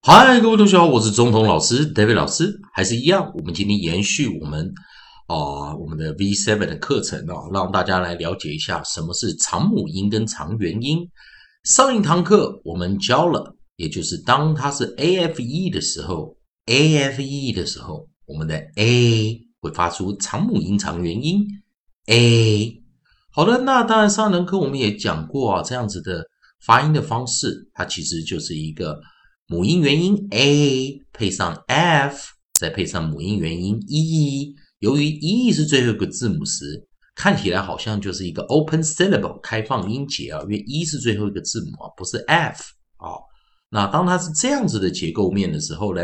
嗨，各位同学好，我是中通老师 David 老师，还是一样，我们今天延续我们啊我们的 V7 的课程哦，让大家来了解一下什么是长母音跟长元音。上一堂课我们教了，也就是当它是 A F E 的时候，A F E 的时候，我们的 A 会发出长母音长元音 A。好的，那当然上堂课我们也讲过啊，这样子的发音的方式，它其实就是一个。母音元音 a 配上 f，再配上母音元音 e。由于 e 是最后一个字母时，看起来好像就是一个 open syllable 开放音节啊，因为 e 是最后一个字母啊，不是 f 啊。那当它是这样子的结构面的时候呢，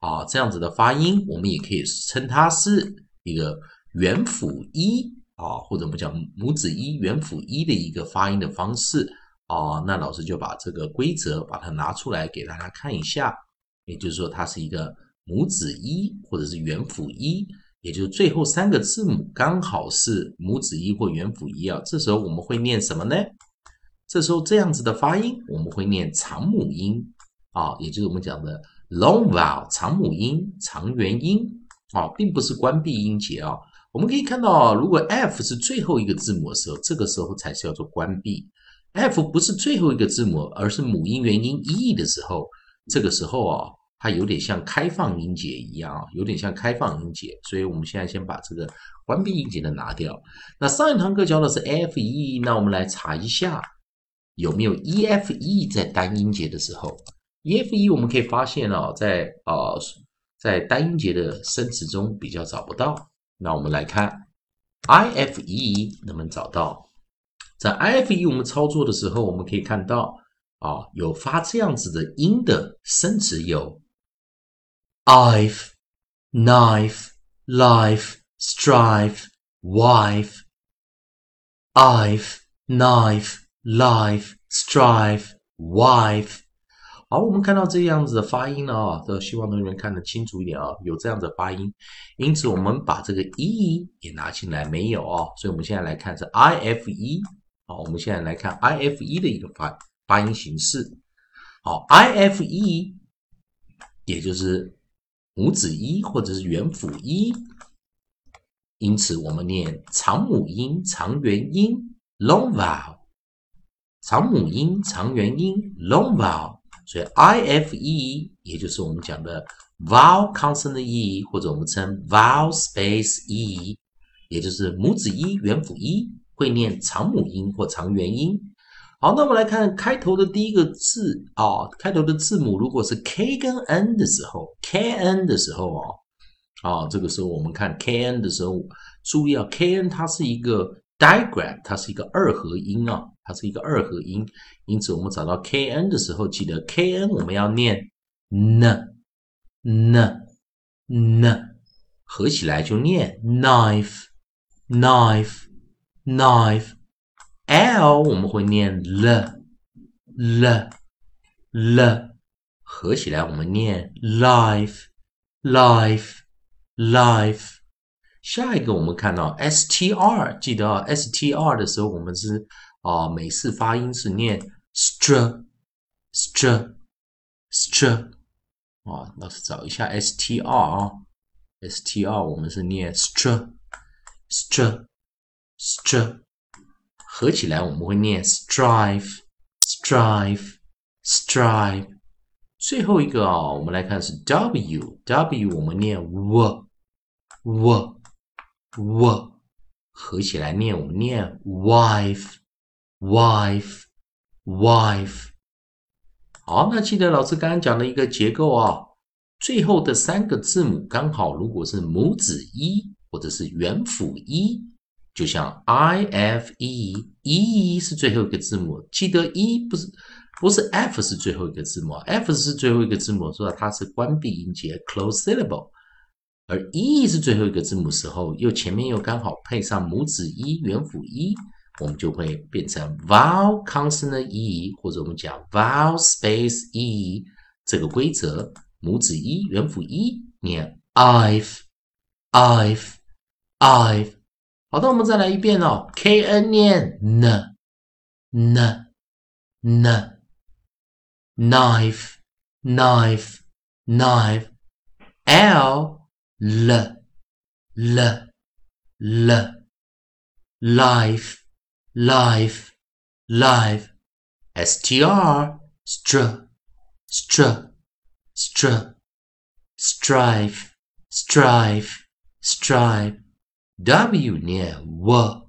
啊，这样子的发音，我们也可以称它是一个元辅一啊，或者我们讲母子一元辅一的一个发音的方式。哦，那老师就把这个规则把它拿出来给大家看一下，也就是说它是一个母子一或者是元辅一，也就是最后三个字母刚好是母子一或元辅一啊。这时候我们会念什么呢？这时候这样子的发音我们会念长母音啊，也就是我们讲的 long vowel 长母音长元音啊，并不是关闭音节啊。我们可以看到，如果 f 是最后一个字母的时候，这个时候才是叫做关闭。F 不是最后一个字母，而是母音元音 e 的时候，这个时候啊，它有点像开放音节一样啊，有点像开放音节。所以我们现在先把这个关闭音节的拿掉。那上一堂课教的是 f e，那我们来查一下有没有 e f e 在单音节的时候，e f e 我们可以发现啊，在啊在单音节的生词中比较找不到。那我们来看 i f e 能不能找到？在 i f e 我们操作的时候，我们可以看到啊，有发这样子的音的生词有 IFE、knife、life、strive、wife IFE、knife、life、strive、wife 好，我们看到这样子的发音啊，都希望同学们看得清楚一点啊，有这样的发音。因此，我们把这个 e 也拿进来，没有啊，所以我们现在来看是 i f e。好，我们现在来看 i f e 的一个发发音形式。好，i f e 也就是母子一或者是元辅一，因此我们念长母音长元音 long vowel，长母音长元音 long vowel，所以 i f e 也就是我们讲的 vowel consonant e，或者我们称 vowel space e，也就是母子一元辅一。会念长母音或长元音。好，那我们来看开头的第一个字啊，开头的字母如果是 k 跟 n 的时候，k n 的时候啊，啊，这个时候我们看 k n 的时候，注意啊，k n 它是一个 digram，它是一个二合音啊，它是一个二合音，因此我们找到 k n 的时候，记得 k n 我们要念 n n n，合起来就念 knife knife。Knife，l 我们会念 l，l，l，合起来我们念 life，life，life。下一个我们看到 str，记得啊，str 的时候我们是啊美式发音是念 str，str，str。啊，老师找一下 str 啊，str 我们是念 str，str。str str 合起来我们会念 strive，strive，strive。最后一个啊，我们来看是 w，w 我们念 w，w，w，合起来念我们念 wife，wife，wife。好，那记得老师刚刚讲的一个结构啊，最后的三个字母刚好如果是母子一或者是元辅一。就像 i f e e 是最后一个字母，记得 e 不是不是 f 是最后一个字母，f 是最后一个字母，说它是关闭音节 close syllable，而 e 是最后一个字母时候，又前面又刚好配上母子一元辅一，我们就会变成 vowel consonant e 或者我们讲 vowel space e 这个规则，母子一元辅一念 i've i've i've。好的，我们再来一遍哦。K N 念 n n n knife knife knife l l l l life life life str str str str strive strive strive w 念 w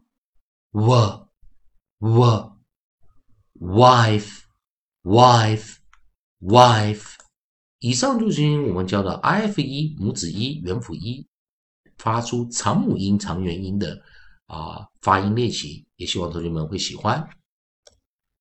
w w wife wife wife 以上就是我们教的 i f 一母子一元辅一发出长母音长元音的啊发音练习，也希望同学们会喜欢。